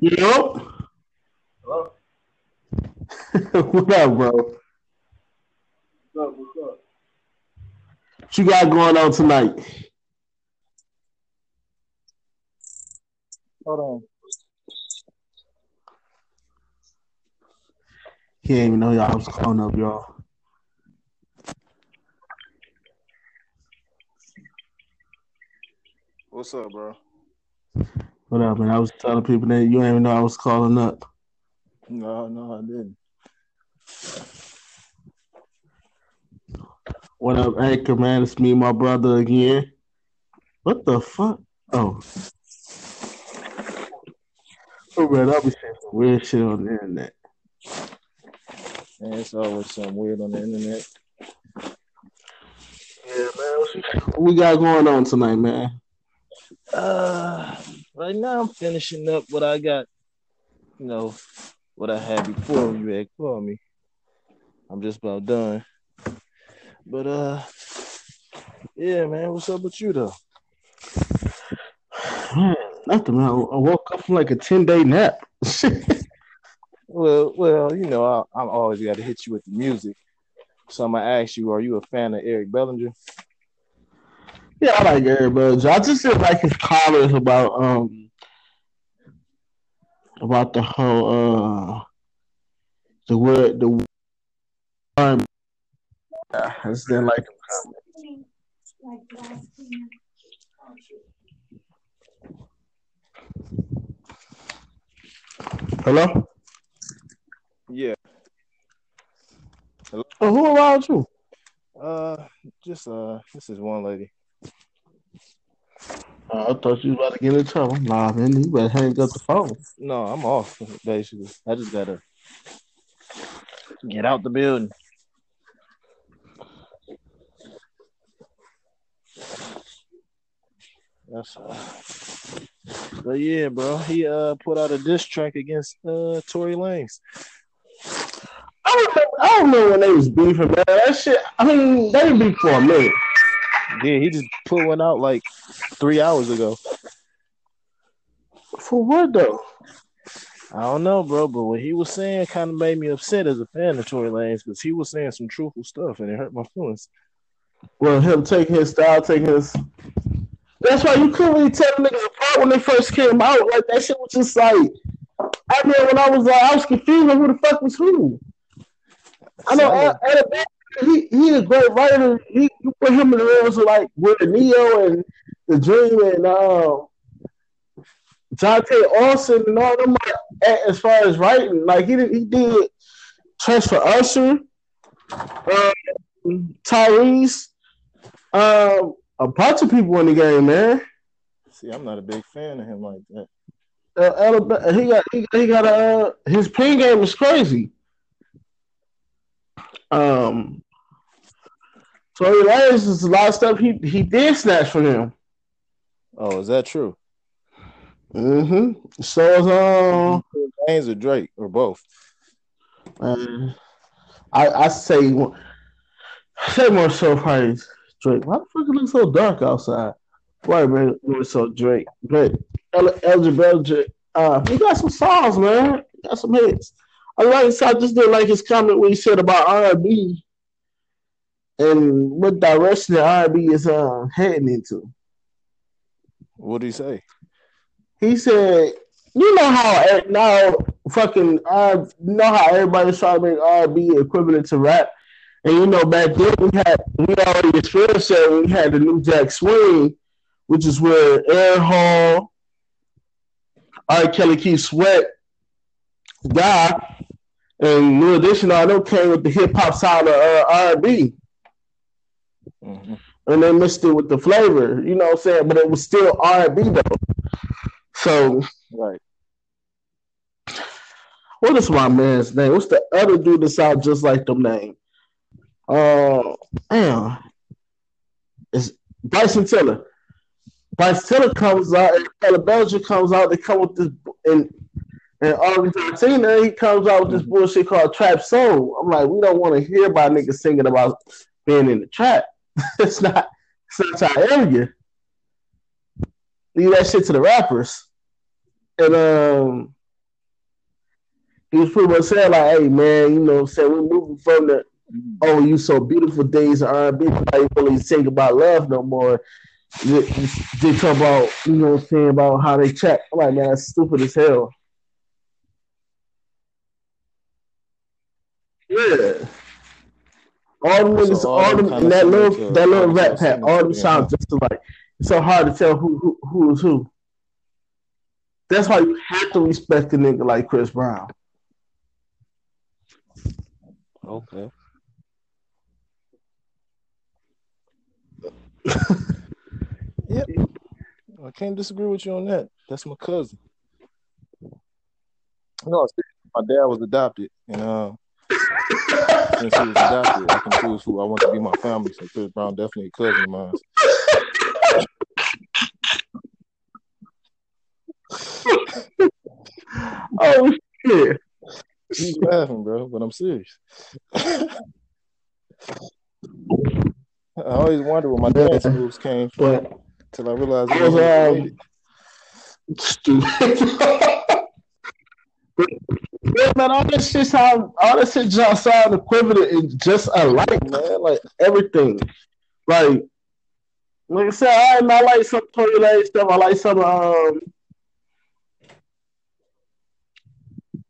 Yep. Hello? what up, bro? What's up? What's up? What you got going on tonight? Hold on. He didn't even know y'all was calling up, y'all. What's up, bro? What up, man? I was telling people that you didn't even know I was calling up. No, no, I didn't. What up, Anchor, man? It's me, my brother, again. What the fuck? Oh. Oh, man, I'll be saying some weird shit on the internet. Man, it's always something weird on the internet. Yeah, man. What we got going on tonight, man? Uh, right now I'm finishing up what I got, you know, what I had before you had called me. I'm just about done. But uh, yeah, man, what's up with you though? Man, nothing, man. I woke up from like a 10 day nap. Well, well, you know, I, I'm always got to hit you with the music. So I'm gonna ask you: Are you a fan of Eric Bellinger? Yeah, I like Eric Bellinger. I just didn't like his comments about um about the whole uh the word the um, I just didn't like him. Hello? Yeah. Oh, who around you? Uh, just uh, this is one lady. Uh, I thought you was about to get in trouble. Nah, man, you better hang up the phone. No, I'm off basically. I just gotta get out the building. That's uh, but yeah, bro. He uh put out a diss track against uh Tory Lanez. I don't, know, I don't know when they was beefing, man. That shit, I mean, they beef for a minute. Yeah, he just put one out like three hours ago. For what, though? I don't know, bro, but what he was saying kind of made me upset as a fan of Tory Lanez because he was saying some truthful stuff and it hurt my feelings. Well, him taking his style, taking his. That's why you couldn't really tell the niggas apart when they first came out. Like that shit was just like. I mean, when I was like, I was confused on who the fuck was who. I know Ad- Adam he he a great writer. He you put him in the roles of like with Ne-Yo and the Dream and uh, Johntá Austin and all them. Like, as far as writing, like he did, he did Transfer Usher, um, Tyrese, um, a bunch of people in the game, man. See, I'm not a big fan of him like that. Uh, Alabama, he got he, he got a uh, his pin game is crazy. Um, Tory Lanez is a lot of stuff he he did snatch from him. Oh, is that true? Mm-hmm. So is um, Lanez or Drake or both? uh, I I say I say more so probably Drake. Why the fuck it looks so dark outside? Why man, it was so Drake. But El- Elgin Belger, uh, he got some songs, man. He got some hits. I like. I just didn't like his comment when he said about R and B and what direction the R and B is uh, heading into. What did he say? He said, "You know how now fucking uh, you know how everybody's trying to make R and B equivalent to rap, and you know back then we had we already experienced that we had the New Jack Swing, which is where Aaron Hall, R. Kelly, Keith Sweat, Guy, and New Edition. I know came with the hip hop sound of uh, R and B." hmm and they mixed it with the flavor, you know what I'm saying? But it was still R and B though. So Right. what is my man's name? What's the other dude that sounds just like them name? Uh damn. It's Bryson Tiller. Bryson Tiller comes out and Taylor Belgium comes out, they come with this and and 13, he comes out with this bullshit called Trap Soul. I'm like, we don't want to hear about niggas singing about being in the trap. it's not it's not our area. Leave that shit to the rappers. And um he was pretty much saying like, "Hey man, you know, what I'm saying, we're moving from the oh you so beautiful days of R&B, nobody really think about love no more." They, talk about you know what I'm saying about how they chat. I'm like, man, that's stupid as hell. Yeah. All them niggas, So all all them them, that little, to that little Arkansas rap pack, all them yeah. sound just alike. It's so hard to tell who who who is who. That's why you have to respect a nigga like Chris Brown. Okay. yep. I can't disagree with you on that. That's my cousin. No, my dad was adopted, and uh, since he was adopted, I can choose who I want to be my family. So Chris Brown definitely a cousin of mine. Oh shit! He's laughing, bro, but I'm serious. I always wonder where my dance moves came from But till I realized I it was was um, stupid. yeah, man, all this shit sound, all this shit just sound equivalent and just alike, man. Like everything. Like, like I said, I, I like some Tory Lane stuff. I like some um,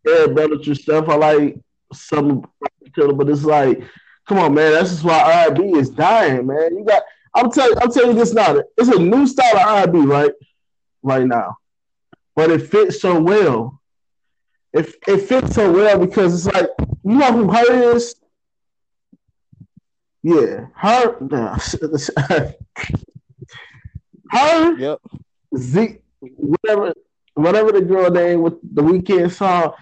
Eric Bellinger stuff. I like some, but it's like, come on, man. That's just why R&B is dying, man. You got. I'm telling, I'm telling you this now. It's a new style of R&B, right? Right now, but it fits so well. It it fits so well because it's like you know who her is. Yeah, her. Nah, her. Yep. Z, whatever, whatever the girl name with the Weeknd song,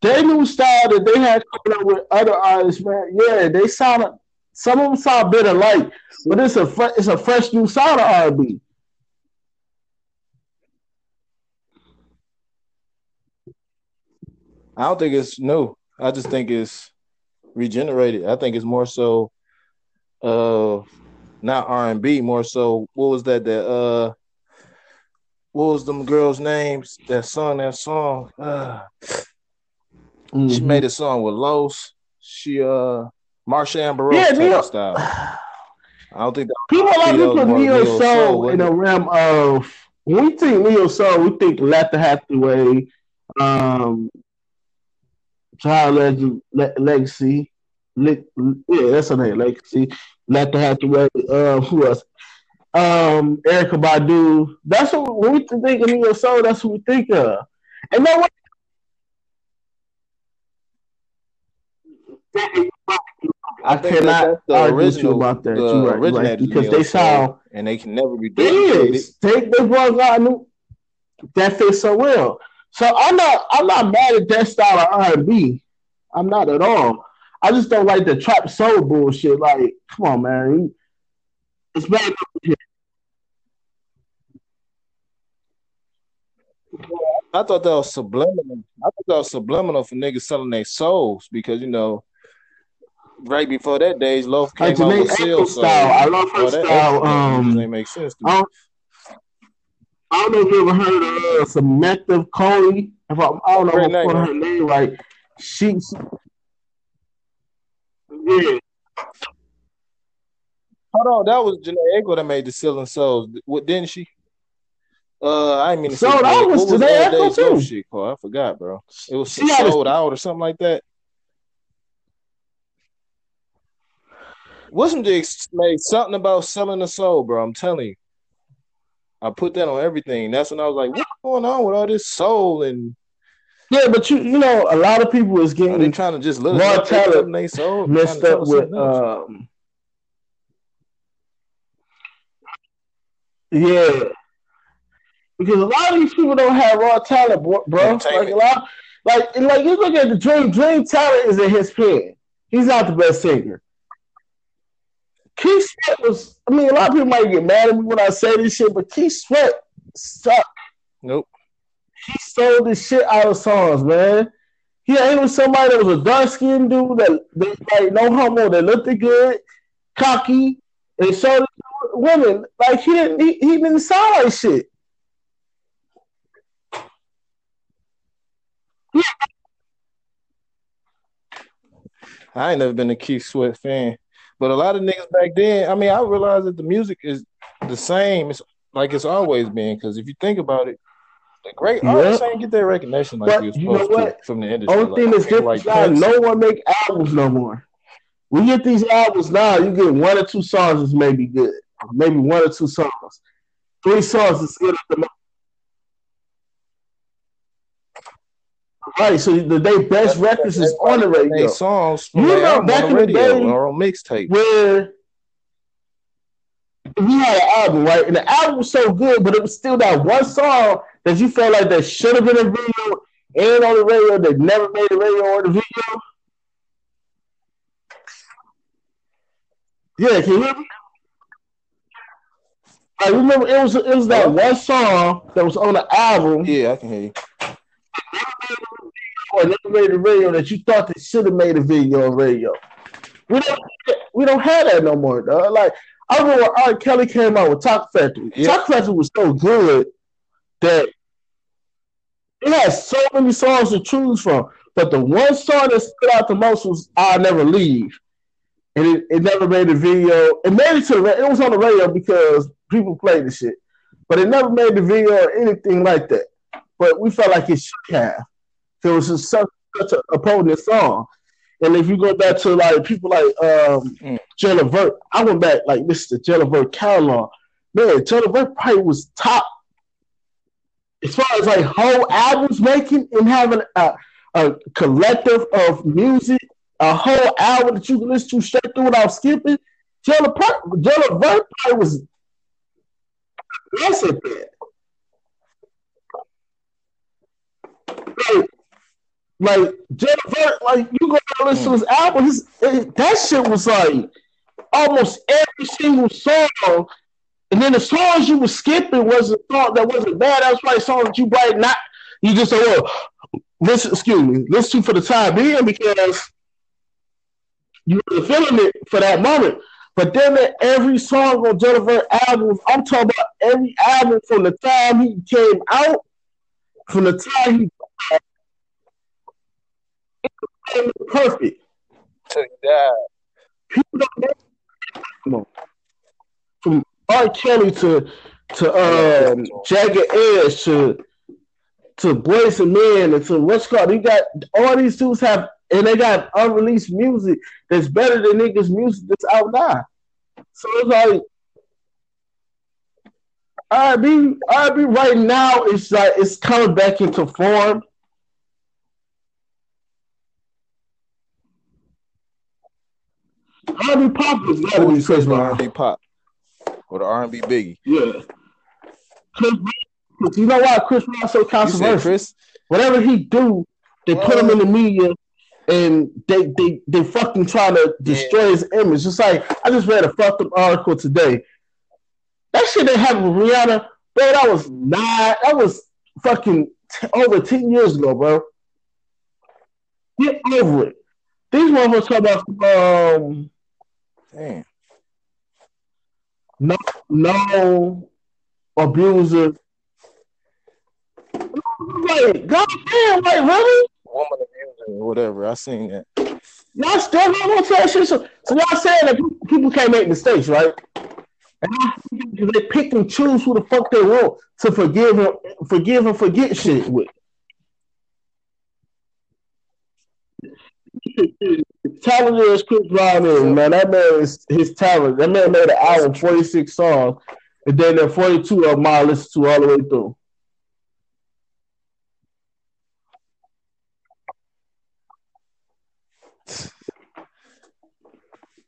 their new style that they had coming up with other artists, man. Yeah, they sound. Some of them sound better alike, but it's a fre- it's a fresh new sound of R&B. I don't think it's new. I just think it's regenerated. I think it's more so uh not R and B, more so what was that that uh what was them girls' names that sung that song? Uh, She Mhm. made a song with Los. She uh Marsha Ambrosius Yeah, of style. I don't think that People like to put neo soul soul, in the realm of when we think neo soul, we think Letta Hathaway, um, Child Legend, Le- Legacy, Le- yeah, that's her name, Legacy, Letta Hathaway. Uh, who else? Um, Erykah Badu. That's what when we think of neo soul. That's what we think of. And then what? I, that cannot the argue with you original- about that. the right, right, because they sound and they can never be It is. They they brought out new that fits so well. So I'm not I'm not mad at that style of R and B. I'm not at all. I just don't like the trap soul bullshit. Like, come on, man. It's bad. I thought that was subliminal. I thought that was subliminal for niggas selling their souls because you know, right before that days, Loaf came Like out with Seal Soul. style. I love her that style. extra Um, make sense to me. I don't, I don't know if you ever heard of uh, Samantha Coley. If I, I don't know Great if I'm her name right. She, she yeah. Hold on, that was Jhené Aiko that made the Selling Souls. What didn't she? Uh, I didn't mean to So say that was Jhené Aiko too. shit called? I forgot, bro. It was She had a- sold out or something like that. Wasn't just made something about selling the soul, bro? I'm telling you. I put that on everything. That's when I was like, what's going on with all this soul and Yeah, but you you know a lot of people is getting they trying to just look Raw talent their soul? messed up with um yeah because a lot of these people don't have raw talent, bro. bro. Like a lot, like and like you look at the Dream. Dream talent is in his pen. He's not the best singer. Keith Sweat was. I mean, a lot of people might get mad at me when I say this shit, but Keith Sweat sucked. Nope. He stole the shit out of songs, man. He ain't with somebody that was a dark skinned dude that, that like no homo that looked good, cocky, and to women. Like he didn't he, he didn't sound like shit. I ain't never been a Keith Sweat fan, but a lot of niggas back then. I mean, I realized that the music is the same. It's like it's always been. Because if you think about it, the great Yeah. artists ain't get their recognition like But you know supposed to what? from the industry. Only thing that's different like now, no one make albums no more. We get these albums now, you get one or two songs is maybe good. Maybe one or two songs. Three songs is good at the most. Right, so the they best records is on the They radio. songs from You know, back in the day- or on mixtape. Where we had an album, right? And the album was so good, but it was still that one song that you felt like that should have been a video and on the radio that never made the radio or the video. Yeah, can you hear me? I remember it was it was that one song that was on the album Yeah, I can hear you. Or made the radio that you thought they should have made a video on radio. We don't we don't have that no more, though. Like I remember R. Kelly came out with Chocolate Factory. Yeah. Chocolate Factory was so good that it had so many songs to choose from. But the one song that stood out the most was I'll Never Leave. And it, it never made a video. It made it to the it was on the radio because people played the shit. But it never made the video or anything like that. But we felt like it should have. It was just such, such a opponent song. And if you go back to like people like um Mm. Levert, I went back like this is the Jay Levert catalog. Man, Jay Levert probably was top as far as like whole albums making and having a, a collective of music, a whole album that you can listen to straight through without skipping. Levert, Jay Levert probably was less at that. Like Jennifer, like you go and listen to his hmm. album, his, it, that shit was like almost every single song. And then the songs you were skipping was a song that wasn't bad. That was probably songs that you might not. You just say, "Well, listen, excuse me, listen to for the time being because you were feeling it for that moment." But then every song on Jennifer albums, I'm talking about every album from the time he came out, from the time he perfect. You. People don't. From R. Kelly to to um, Jagged Edge to to Boyz II Men and to what's called you got all these dudes have and they got unreleased music that's better than niggas' music that's out now. So it's like R&B, R&B right now is like it's coming back into form. R&B pop is better than Chris Brown. R&B pop or the R&B Biggie. Yeah. Chris you know why Chris Brown's so You controversial? Chris? Whatever he do, they put him in the media and they they they fucking trying to destroy his image. It's like I just read a fucked up article today. That shit that happened with Rihanna, bro, that was nine, that was fucking t- over 10 years ago, bro. Get over it. These motherfuckers talk about um Damn. no no abuser. Like, goddamn, like really? Woman abusing or whatever. I seen that. Y'all still have on that shit. So, so y'all saying that people can't make mistakes, right? And they pick and choose who the fuck they want to forgive and forgive and forget shit with. Talented as Chris Brown is, man. That man is his talent. That man made an album, 46 songs, and then there 42 of them I listen to all the way through.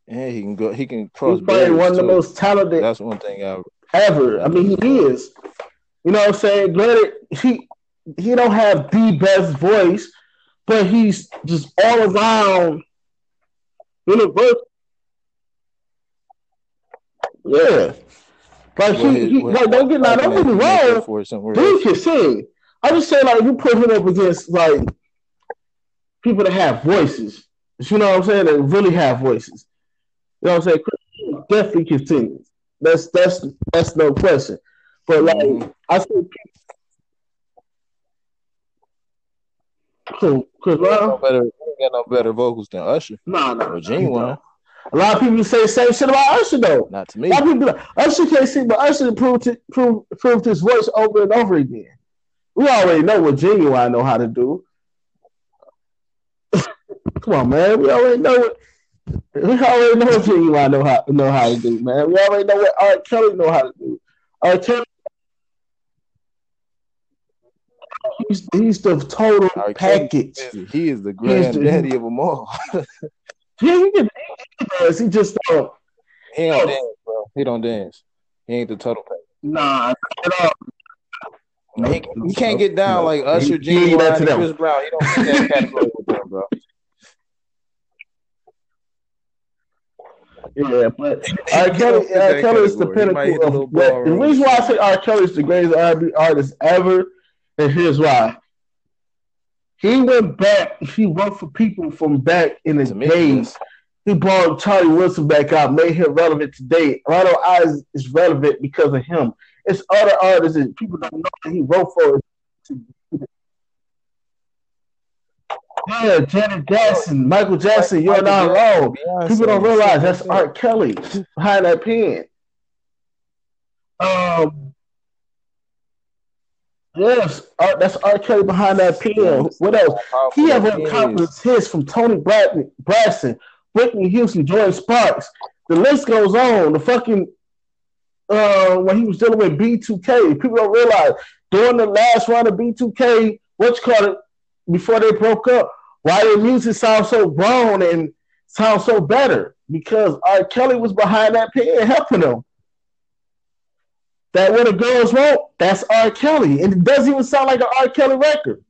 Yeah, he can go. He can cross. He's probably one of the too. most talented That's one thing I. ever. I mean, he is. You know what I'm saying? Granted, he he don't have the best voice, but he's just all around universal. Yeah. Like Well, he, well, like don't get now, don't get me wrong. Dude can sing. I just say like you put him up against like people that have voices. You know what I'm saying? That really have voices. You know what I'm saying? Chris definitely can sing. That's that's that's no question. But like Mhm. I think people Chris Brown, got no better vocals than Usher. Nah, nah, or Ginuwine. A lot of people say the same shit about Usher though. Not to A me. lot of people be like, Usher can't sing, but Usher proved it, proved, proved his voice over and over again. We already know what Ginuwine know how to do. Come on, man. We already know what we already know what Ginuwine know how know how to do, man. We already know what R. Kelly know how to do. R. Kelly he's, he's the total R. Package. is- He is the granddaddy of them all. Yeah, he can does. He just don't he don't dance, bro. He don't dance. He ain't the total package. nah at all. He, he can't get down No. like Usher, He- he ain't Ginuwine, that to and them. Chris Brown. He don't fit that category with them, bro. Yeah, but R. Kelly, R. Kelly is the category. He might hit a pinnacle of what. The reason why I say R. Kelly is the greatest R&B artist ever, and here's why. He went back. He wrote for people from back in his days. He brought Charlie Wilson back out, made him relevant today. Ronald Isley is relevant because of him. It's other artists that people don't know that he wrote for. Yeah, Janet Jackson, Michael Jackson, you're not wrong. People don't realize that's. R. Kelly behind that pen. Um, yes, Art, that's R. Kelly behind that pen. What else? He have accomplished hits from Tony Bradley, Braxton, Whitney Houston, Jordin Sparks. The list goes on. The fucking uh, when he was dealing with B2K, people don't realize during the last round of B2K, what you call it, before they broke up, why their music sounds so grown and sounds so better because R. Kelly was behind that pen helping them. That what the girls want, that's R. Kelly, and it doesn't even sound like an R. Kelly record.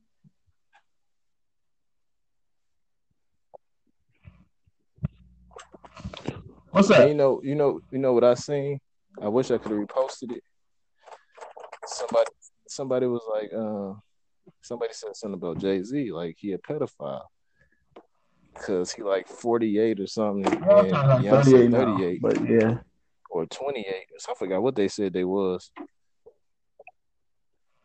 What's that? you know, you know, you know what I seen. I wish I could have reposted it. Somebody, somebody was like, uh, somebody said something about Jay Z, like he a pedophile, cause he like forty eight or something, and Beyonce 38 now, but yeah. Or twenty eight. I forgot what they said they was,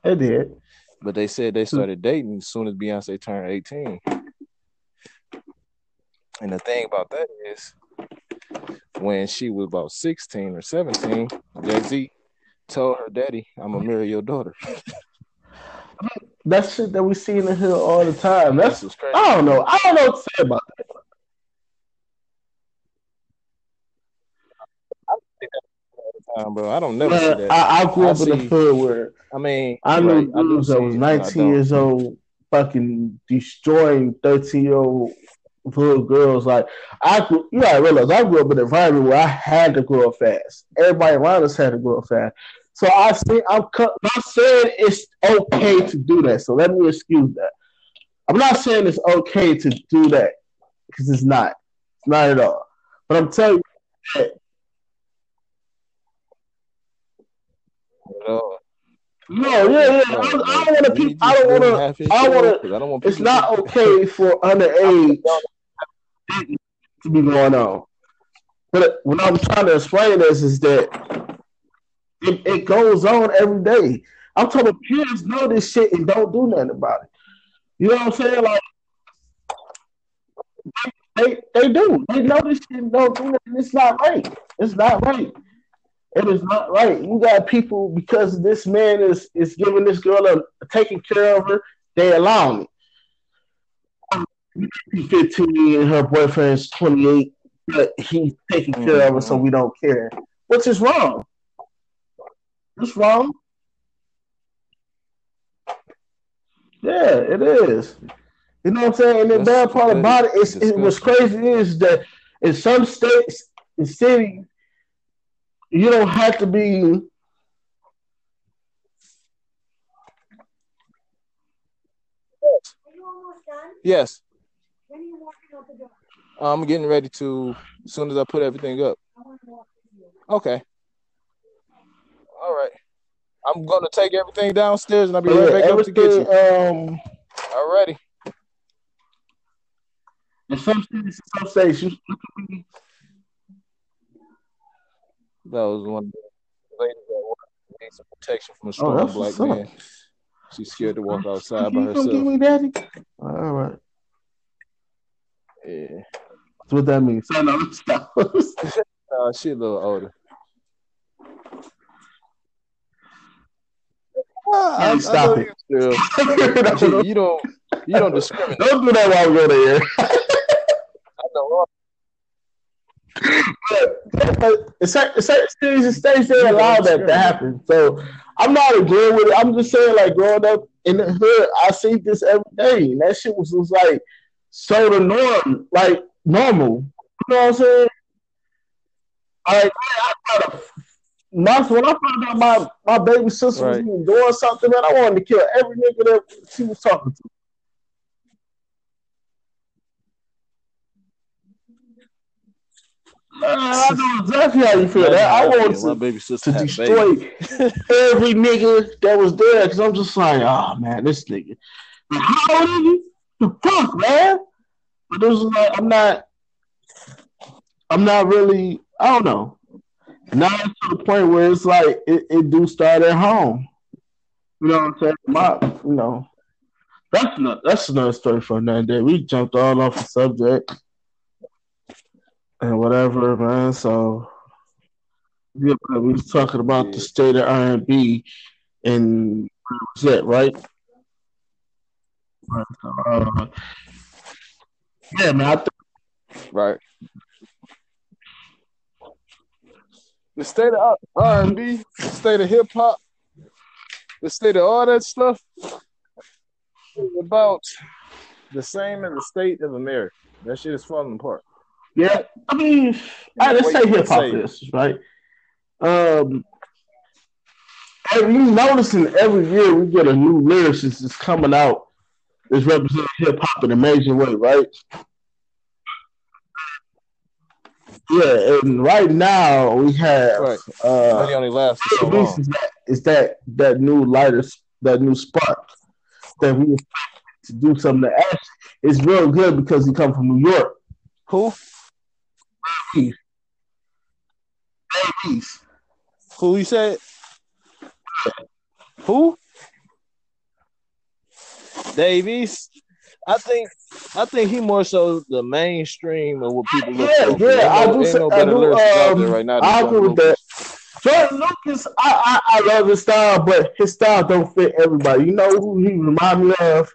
They did. but they said they hmm. started dating as soon as Beyonce turned eighteen. And the thing about that is, when she was about sixteen or seventeen, Jay Z told her daddy, "I'm gonna marry your daughter." That's shit that we see in the hood all the time. That's This is crazy. I don't know. I don't know what to say about that. Time, bro. I don't never see that. I, I grew I up in the see- hood where I mean, I knew do dudes that see was it, but I 19 years old, fucking destroying 13 year old little girls. Like I, grew, you gotta realize I grew up in an environment where I had to grow up fast. Everybody around us had to grow up fast. So I say I'm not saying it's okay to do that. So let me excuse that. I'm not saying it's okay to do that because it's not. It's not at all. But I'm telling you that Uh, no, yeah, yeah. I, I don't want to. I don't want to. I wanna- I don't want It's not okay for underage to be going on. But what I'm trying to explain this is that it, it goes on every day. I'm talking about parents know this shit and don't do nothing about it. You know what I'm saying? Like they they do. They know this shit and don't do nothing. It's not right. It's not right. It is not right. You got people because this man is is giving this girl a taking care of her. They allow me. She's 15 and her boyfriend's 28, but he's taking care of her, so we don't care. Which is wrong. It's wrong. Yeah, it is. You know what I'm saying? And the That's bad part about it is, it what's disgusting. crazy is that in some states and cities, you don't have to be. Are you almost done? Yes, When are you walking out the? I'm getting ready to. As soon as I put everything up. I want to walk with you. Okay. All right. I'm gonna take everything downstairs and I'll be Yeah, right back up to get you. Um, All righty. in some states, in some states, you, you can be. That was one of the ladies that work need some protection from a Oh, strong that's black man. She's scared to walk outside by gonna give herself. me daddy? All right. Yeah. That's what that means. So no, stop. Uh, she a little older. I, I, stop it. you, you don't you don't discriminate. Don't do that while we go there. I but it's certain cities and states they allow that to happen. So I'm not agreeing with it. I'm just saying, like growing up in the hood, I see this every day, and that shit was just like so the norm, like normal. You know what I'm saying? Like I thought of my when I found out my, my baby sister was Right. even doing something, man, I wanted to kill every nigga that she was talking to. I know exactly how you feel. That I wanted to baby sister to destroy every nigga that was there because I'm just like, oh man, this nigga. How old are you? The fuck, man? But it was like, I'm not, I'm not really, I don't know. Now it's to the point where it's like it, it do start at home. You know what I'm saying? My, you know, that's not that's another story for another day. We jumped all off the subject and whatever, man. So yeah, we was talking about the state of R and B and where was that, right? Uh, yeah, man. I think Right. The state of R and B, the state of hip hop, the state of all that stuff is about the same as the state of America. That shit is falling apart. Yeah, I mean, I, let's say hip hop is right. Um, and you noticing every year we get a new lyricist that's coming out that's representing hip hop in a major way, right? Yeah, and right now we have Right. uh, Money only lasts so long. is that is that that new lighter, that new spark that we expect to do something that actually is real good because he come from New York. Who? Beast. Beast. Who you said? Who? Davies. I think I think he more so the mainstream of what people look Yeah, for. yeah, Ain't I do ain't say- no I better do, lyricist out um, there right now. I agree with that. Joyner Lucas, I, I I love his style, but his style don't fit everybody. You know who he remind me of?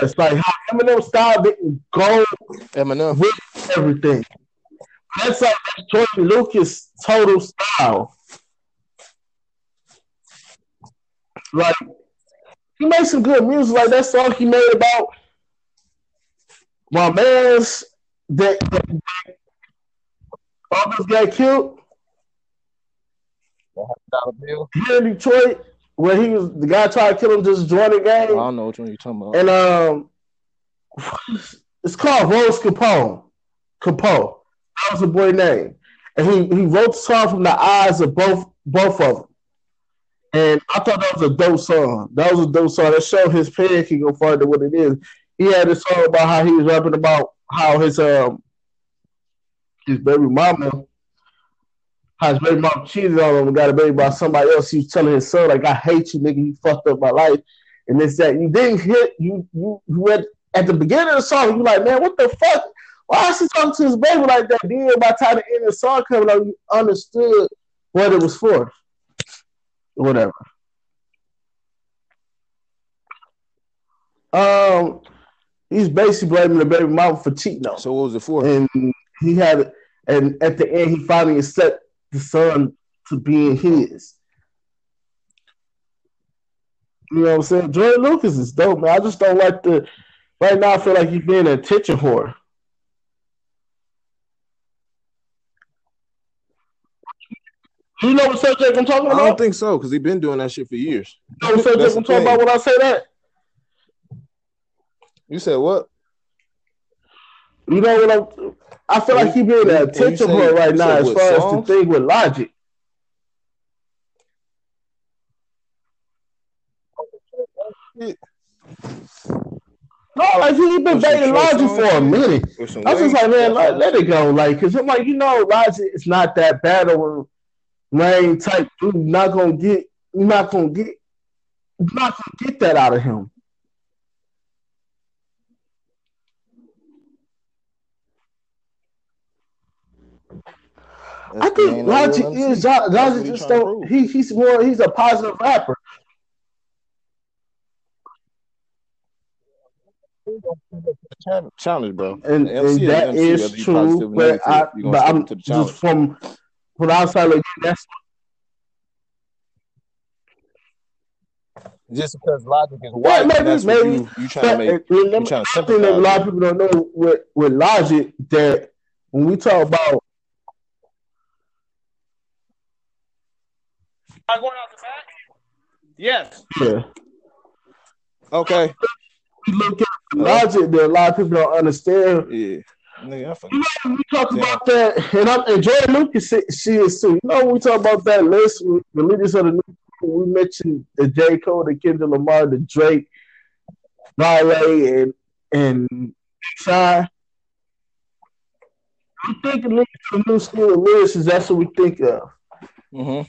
It's like how Eminem style didn't go Eminem. with everything. That's like that's Joyner Lucas' total style. Like he made some good music, like that song he made about my man's that, that almost got killed here in Detroit, where he was the guy tried to kill him just join the game. I don't know which one you're talking about. And um, it's called Rose Capone. Capone. That was the boy name. And he, he wrote the song from the eyes of both both of them. And I thought that was a dope song. That was a dope song. That showed his pen can go farther than what it is. He had a song about how he was rapping about how his um his baby mama how his baby mama cheated on him and got a baby by somebody else. He was telling his son, like, I hate you, nigga, you fucked up my life. And it's that you didn't hit you you you went at the beginning of the song, you like, man, what the fuck? Why is he talking to his baby like that? Then by the time the end of the song coming out, you understood what it was for. Whatever. Um, he's basically blaming the baby mama for cheating on him So what was it for? and he had and at the end he finally accepted the son to being his. You know what I'm saying? Joyner Lucas is dope, man. I just don't like the right now I feel like he's being a attention whore. You know what subject I'm talking about? I don't think so because he's been doing that shit for years. you know what subject I'm talking about when I say that? You said what? You know what I'm I feel like he's being an attention whore right now as far as the thing with logic. No, like he been With some dating short Logic for a minute. I was just like, man, let, let it go, like, cause I'm like, you know, Logic is not that bad of a rain type dude. You're not gonna get, you're not gonna get, not gonna get that out of him. I That's- he think ain't no real Logic is Logic just don't. He he's more. He's a positive rapper. Challenge- bro. and, and that is true. But I, but I'm just from from outside looking. That's Just because logic is white, maybe, what maybe. you you trying to make. let me- You trying to I think that a lot of people don't know with with Logic that when we talk about I going out the back? Yes. yeah, Okay. we look at the Logic that a lot of people don't understand. Yeah. Nigga, I. You know, we talk Yeah. about that, and I'm and Joyner Lucas, she- she is too. You know, we talk about that list, we- the leaders of the new, school, we mentioned the J. Cole, the Kendrick Lamar, the Drake, Riley, and and Shy. We think of leaders of the new school of lyrics, that's what we think of. Mm-hmm.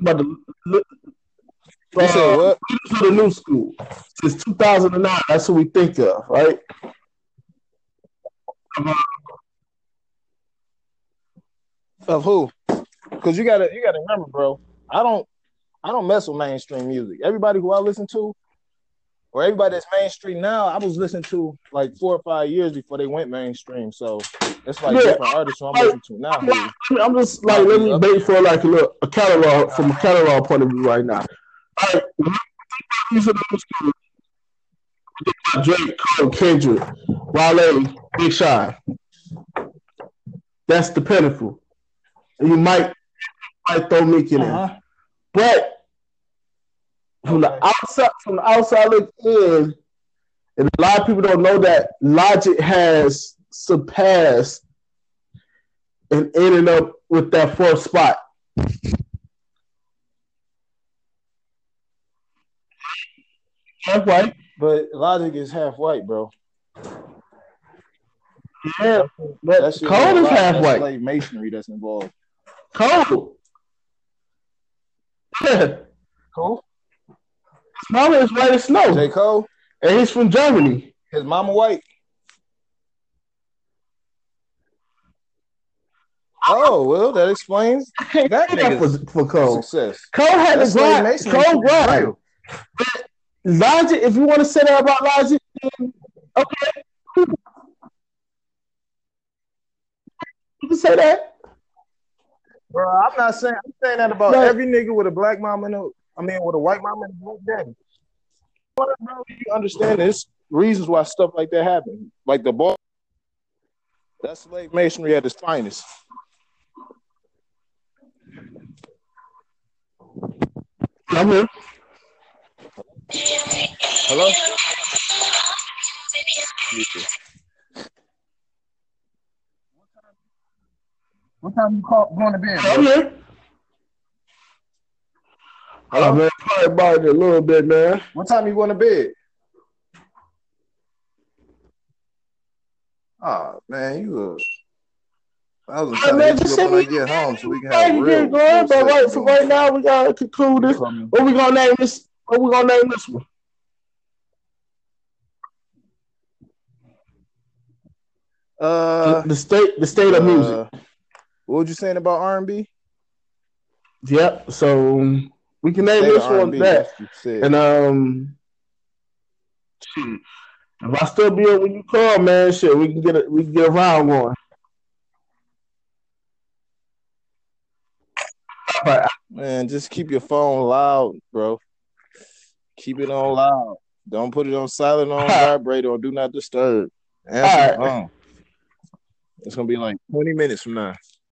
About the You uh, said what? leaders of the new school since 2009. That's what we think of, right? Of who? Because you gotta you gotta remember, bro. I don't I don't mess with mainstream music. Everybody who I listen to, or everybody that's mainstream now, I was listening to like four or five years before they went mainstream. So it's like Yeah. different artists who I'm listening to now. who- I'm just like let me bait for like a little a catalog from a catalog point of view right now. All right, when we think about these are the new school, we think about Drake, Cole, Kendrick, Wale, Big Sean. That's the pinnacle. You might might throw Meek in there, Uh-huh. but from the outside from the outside look in, and a lot of people don't know that Logic has surpassed and ended up with that fourth spot. Half white. But Logic is half white, bro. Yeah, but That's Cole is half white. Slave masonry that's involved. Cole. Yeah. Cool. His mama is white as snow. J. Cole, And he's from Germany. his mama white. Oh well, that explains That that for, for Cole. success. Cole had That's to grind. Cole grind. Logic, if you want to say that about Logic, then okay. You can say that. Bro, I'm not saying I'm saying that about But- every nigga with a black mama a I mean with a white mom and a black daddy. Bro, you understand there's reasons why stuff like that happen. Like the ball that's slave masonry at its finest. I'm here. Hello? What time you call going to bed, I'm here. Oh, man, probably about it a little bit, man. What time you going to bed? Oh man, you a I was Hey, trying man, to just get you up when I we get home so we can have a you real. get going, but right, for right now, we gotta conclude this. What we gonna name this? What we gonna name this one? Uh, the state, the state of music. uh, what were you saying about R and B? Yep. So we can name this one that. that's what you said. And um, shit, if I still be here when you call, man, shit, we can get a we can get a round going. Right, Man, just keep your phone loud, bro. Keep it on loud. Don't put it on silent on vibrate or do not disturb. Answer phone. It's gonna be like 20 minutes from now.